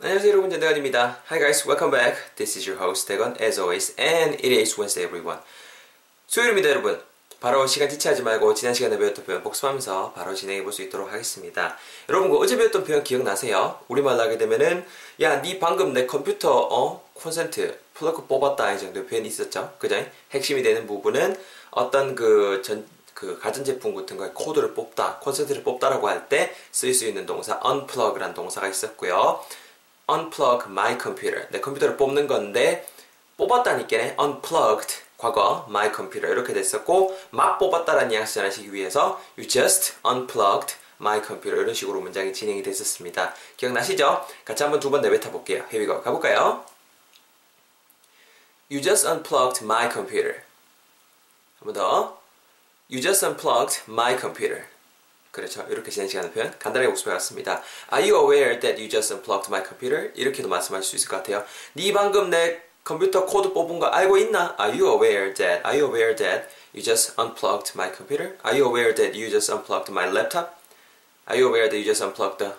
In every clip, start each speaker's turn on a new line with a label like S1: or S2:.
S1: 안녕하세요 여러분 전대건입니다. Hi guys, welcome back. This is your host 대건 as always and it is Wednesday everyone. 수요일입니다 여러분. 바로 시간 지체하지 말고 지난 시간에 배웠던 표현 복습하면서 바로 진행해 볼 수 있도록 하겠습니다. 여러분 그 어제 배웠던 표현 기억나세요? 우리말로 하게 되면은 야 니 방금 내 컴퓨터 어 콘센트 플러그 뽑았다 이 정도 표현이 있었죠. 그죠? 핵심이 되는 부분은 어떤 그 전 그 가전제품 같은 거에 코드를 뽑다, 콘센트를 뽑다라고 할 때 쓸 수 있는 동사 unplug라는 동사가 있었고요. Unplug my computer. 내 컴퓨터를 뽑는 건데 뽑았다니까 unplugged 과거 my computer 이렇게 됐었고 막 뽑았다라는 뉘앙스 전하시기 위해서 you just unplugged my computer 이런 식으로 문장이 진행이 됐었습니다. 기억나시죠? 같이 한번 두 번 내뱉어 볼게요. Here. 가볼까요? You just unplugged my computer. 한 번 더. You just unplugged my computer. 그렇죠. 이렇게 지난 시간의 표현 간단하게 복습해봤습니다. Are you aware that you just unplugged my computer? 이렇게도 말씀하실 수 있을 것 같아요. 네 방금 내 컴퓨터 코드 뽑은 거 알고 있나? Are you aware that? Are you aware that you just unplugged my computer? Are you aware that you just unplugged my laptop? Are you aware that you just unplugged the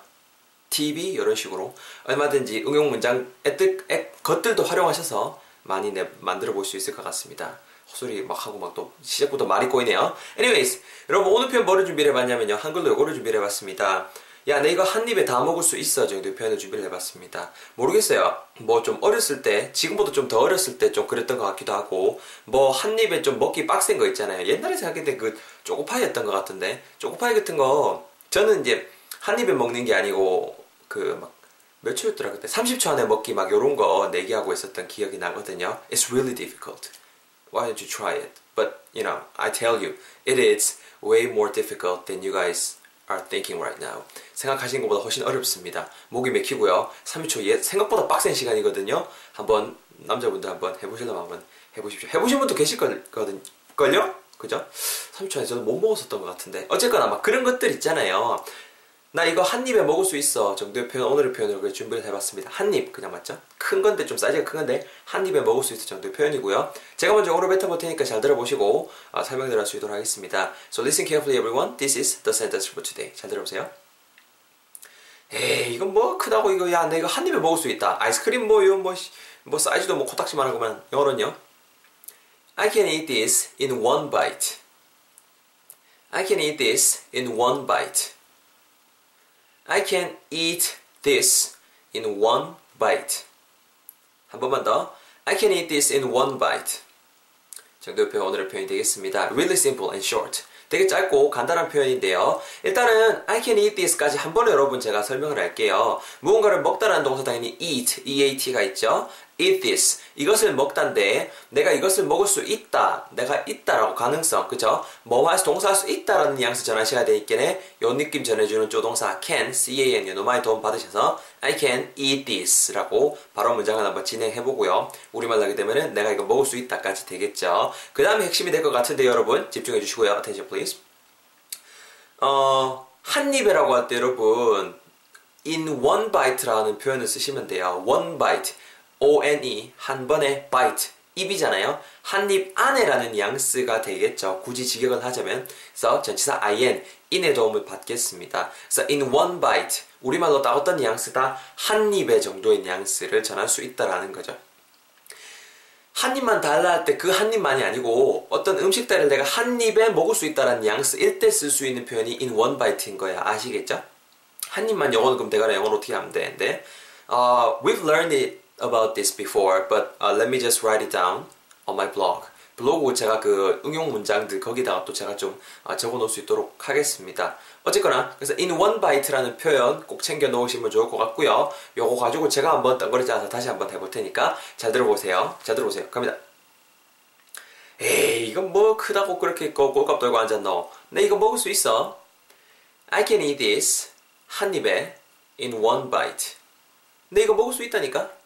S1: TV? 이런 식으로 얼마든지 응용 문장 것들도 활용하셔서 많이 내, 만들어 볼 수 있을 것 같습니다. 헛소리 막 하고 막 또 시작부터 말이 꼬이네요. Anyways, 여러분 오늘 표현 뭐를 준비를 해봤냐면요. 한글로 요거를 준비를 해봤습니다. 야, 내 이거 한 입에 다 먹을 수 있어 정도의 표현을 준비를 해봤습니다. 모르겠어요. 뭐 좀 어렸을 때, 지금보다 좀 더 어렸을 때 좀 그랬던 것 같기도 하고, 뭐 한 입에 좀 먹기 빡센 거 있잖아요. 옛날에 생각할 때 그 초코파이였던 것 같은데, 초코파이 같은 거, 저는 이제 한 입에 먹는 게 아니고, 그 막, 몇 초였더라 그때 30초 안에 먹기 막 요런 거 내기하고 있었던 기억이 나거든요. It's really difficult. Why don't you try it? But you know, I tell you, it is way more difficult than you guys are thinking right now. 생각하시는 것보다 훨씬 어렵습니다. 목이 맥히고요. 30초 예, 생각보다 빡센 시간이거든요. 한번 남자분들 한번 해보시려면 한번 해보십시오. 해보신 분도 계실 거든, 걸요? 그죠? 30초 안에 저도 못 먹었었던 것 같은데. 어쨌거나 막 그런 것들 있잖아요. 나 이거 한 입에 먹을 수 있어 정도의 표현 오늘의 표현으로 준비를 해봤습니다. 한 입 그냥 맞죠? 큰 건데 좀 사이즈가 큰 건데 한 입에 먹을 수 있을 정도의 표현이고요. 제가 먼저 영어로 뱉어볼 테니까 잘 들어보시고 어, 설명을 할 수 있도록 하겠습니다. So listen carefully everyone. This is the sentence for today. 잘 들어보세요. 에이 이건 뭐 크다고 이거 야 내가 한 입에 먹을 수 있다. 아이스크림 뭐 이거 뭐, 뭐 사이즈도 뭐 코딱지만한 거만 영어로는요. I can eat this in one bite. I can eat this in one bite. I can eat this in one bite. 한 번만 더. I can eat this in one bite. 정도의 표현 오늘의 표현이 되겠습니다. Really simple and short. 되게 짧고 간단한 표현인데요. 일단은 I can eat this까지 한 번에 여러분 제가 설명을 할게요. 무언가를 먹다라는 동사 당연히 eat, eat가 있죠. Eat this. 이것을 먹단데 내가 이것을 먹을 수 있다. 내가 있다라고 가능성. 그죠? 수, 동사할 수 있다라는 뉘앙스 전하셔야 되겠네. 요 느낌 전해주는 조동사 can, can, 요 많이 도움 받으셔서 I can eat this 라고 바로 문장을 한번 진행해 보고요. 우리말로 하게 되면은 내가 이거 먹을 수 있다까지 되겠죠. 그 다음에 핵심이 될 것 같은데 여러분 집중해 주시고요. attention please. 어, 한 입에라고 할 때 여러분 in one bite라는 표현을 쓰시면 돼요. one bite. O-N-E 한 번에 bite 입이잖아요. 한 입 안에라는 뉘앙스가 되겠죠. 굳이 직역을 하자면 그래서 전치사 in in의 도움을 받겠습니다. 그래서 in one bite 우리말로 딱 어떤 뉘앙스다 한 입의 정도의 뉘앙스를 전할 수 있다라는 거죠. 한 입만 달라 할 때 그 한 입만이 아니고 어떤 음식들을 내가 한 입에 먹을 수 있다라는 뉘앙스일 때쓸수 있는 표현이 in one bite인 거야. 아시겠죠? 한 입만 영어는 그럼 내가 영어로 어떻게 하면 되는데 uh, we've learned it about this before, but uh, let me just write it down on my blog. 블로그 제가 그 응용 문장들 거기다가 또 제가 좀 어, 적어 놓을 수 있도록 하겠습니다. 어쨌거나 그래서 in one bite라는 표현 꼭 챙겨 놓으시면 좋을 것 같고요. 요거 가지고 제가 한번 덩거리지 않아서 다시 한번 해볼 테니까 잘 들어보세요. 잘 들어보세요. 갑니다. 에이 이건 뭐 크다고 그렇게 꼴값 떨고 앉았노. 내 이거 먹을 수 있어. I can eat this 한 입에 in one bite. 내 이거 먹을 수 있다니까.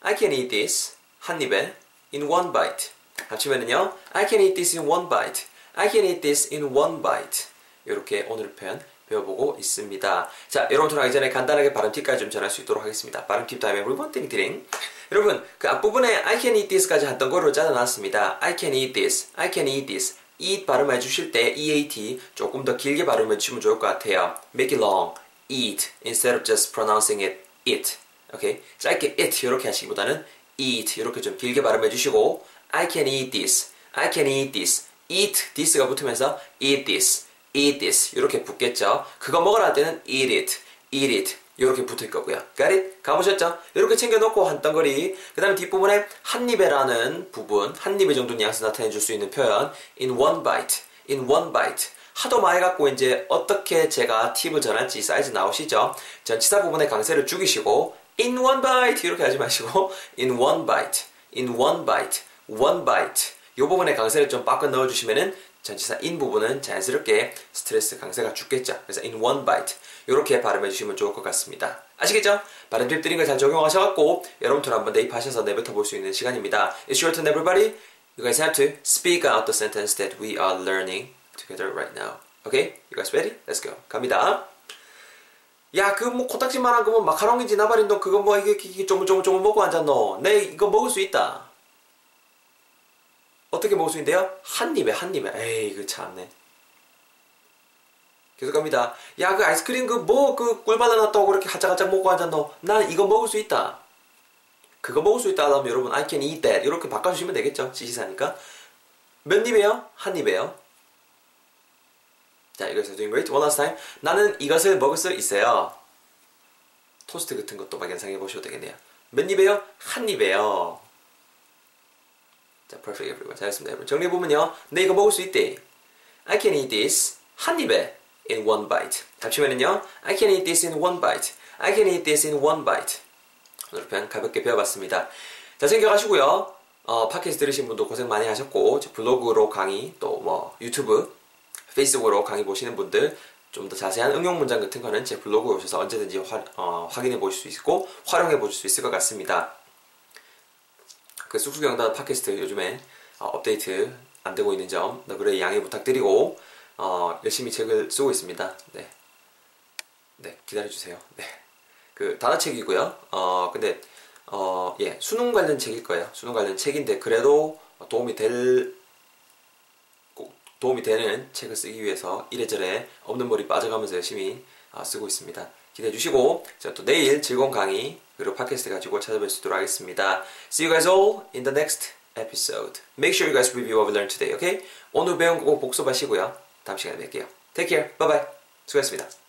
S1: I can eat this 한 입에 in one bite. 합치면은요. I can eat this in one bite. I can eat this in one bite. 이렇게 오늘 표현 배워보고 있습니다. 자, 여러분 들어가기 전에 간단하게 발음 팁까지 좀 전할 수 있도록 하겠습니다. 발음 팁 타임에 리본 띵띵. 여러분, 그 앞부분에 I can eat this까지 했던 거로 짜놔놨습니다. I can eat this. I can eat this. eat 발음해 주실 때 eat 조금 더 길게 발음해 주시면 좋을 것 같아요. Make it long. eat instead of just pronouncing it it. 오케이 짧게 it 이렇게 하시기보다는 eat 이렇게 좀 길게 발음해 주시고 I can eat this, I can eat this, eat this가 붙으면서 eat this, eat this 이렇게 붙겠죠. 그거 먹으라 할 때는 eat it, eat it 이렇게 붙을 거고요. Got it? 가보셨죠? 이렇게 챙겨놓고 한 덩거리 그 다음에 뒷부분에 한 입에라는 부분 한 입에 정도 뉘앙스 나타내 줄 수 있는 표현 in one bite, in one bite 하도 많이 갖고 이제 어떻게 제가 팁을 전할지 사이즈 나오시죠? 전치사 부분에 강세를 죽이시고 in one bite 이렇게 하지 마시고 in one bite, in one bite, one bite 이 부분에 강세를 좀 바꿔 넣어주시면은 전치사 in 부분은 자연스럽게 스트레스 강세가 죽겠죠. 그래서 in one bite 이렇게 발음해 주시면 좋을 것 같습니다. 아시겠죠? 발음 팁 드린 걸 잘 적용하셔갖고 여러분들 한번 대입하셔서 내뱉어 볼 수 있는 시간입니다. It's your turn everybody. You guys have to speak out the sentence that we are learning together right now. Okay? You guys ready? Let's go. 갑니다. 야, 그 뭐 코딱지만한 거 뭐 마카롱인지 나발인도 그거 뭐 이게, 조물조물조물 먹고 앉았노. 내 이거 먹을 수 있다. 어떻게 먹을 수 있는데요? 한 입에 한 입에. 에이, 그 참네. 계속 갑니다. 야, 그 아이스크림 그 뭐 그 꿀 발라놨다고 그렇게 하짝하짝 먹고 앉았노. 난 이거 먹을 수 있다. 그거 먹을 수 있다 하면 여러분 I can eat that 이렇게 바꿔주시면 되겠죠. 지시사니까. 몇 입에요? 한 입에요. 자, 이것을 doing great. One last time. 나는 이것을 먹을 수 있어요. 토스트 같은 것도 막 연상해 보셔도 되겠네요. 몇 입에요? 한 입에요. 자, perfect everyone. 잘했습니다, 여러분. 정리해보면요. 내 이거 먹을 수 있대. I can eat this 한 입에 in one bite. 합치면은요. I can eat this in one bite. I can eat this in one bite. 오늘 편 가볍게 배워봤습니다. 자, 챙겨가시고요. 어, 팟캐스트 들으신 분도 고생 많이 하셨고, 블로그로 강의, 또 뭐 유튜브, 페이스북으로 강의 보시는 분들 좀 더 자세한 응용 문장 같은 거는 제 블로그에 오셔서 언제든지 화, 어, 확인해 보실 수 있고 활용해 보실 수 있을 것 같습니다. 그 쑥쑥영단 팟캐스트 요즘에 어, 업데이트 안 되고 있는 점 너그레 양해 부탁드리고 어, 열심히 책을 쓰고 있습니다. 네, 네 기다려 주세요. 네, 그 단어책이고요. 어 근데 어, 예 수능 관련 책일 거예요. 수능 관련 책인데 그래도 도움이 될 도움이 되는 책을 쓰기 위해서 이래저래 없는 머리 빠져가면서 열심히 어, 쓰고 있습니다. 기대해 주시고 제가 또 내일 즐거운 강의 그리고 팟캐스트 가지고 찾아뵐 수 있도록 하겠습니다. See you guys all in the next episode. Make sure you guys review what we learned today, okay? 오늘 배운 거꼭 복습하시고요. 다음 시간에 뵐게요. Take care. Bye bye. 수고하셨습니다.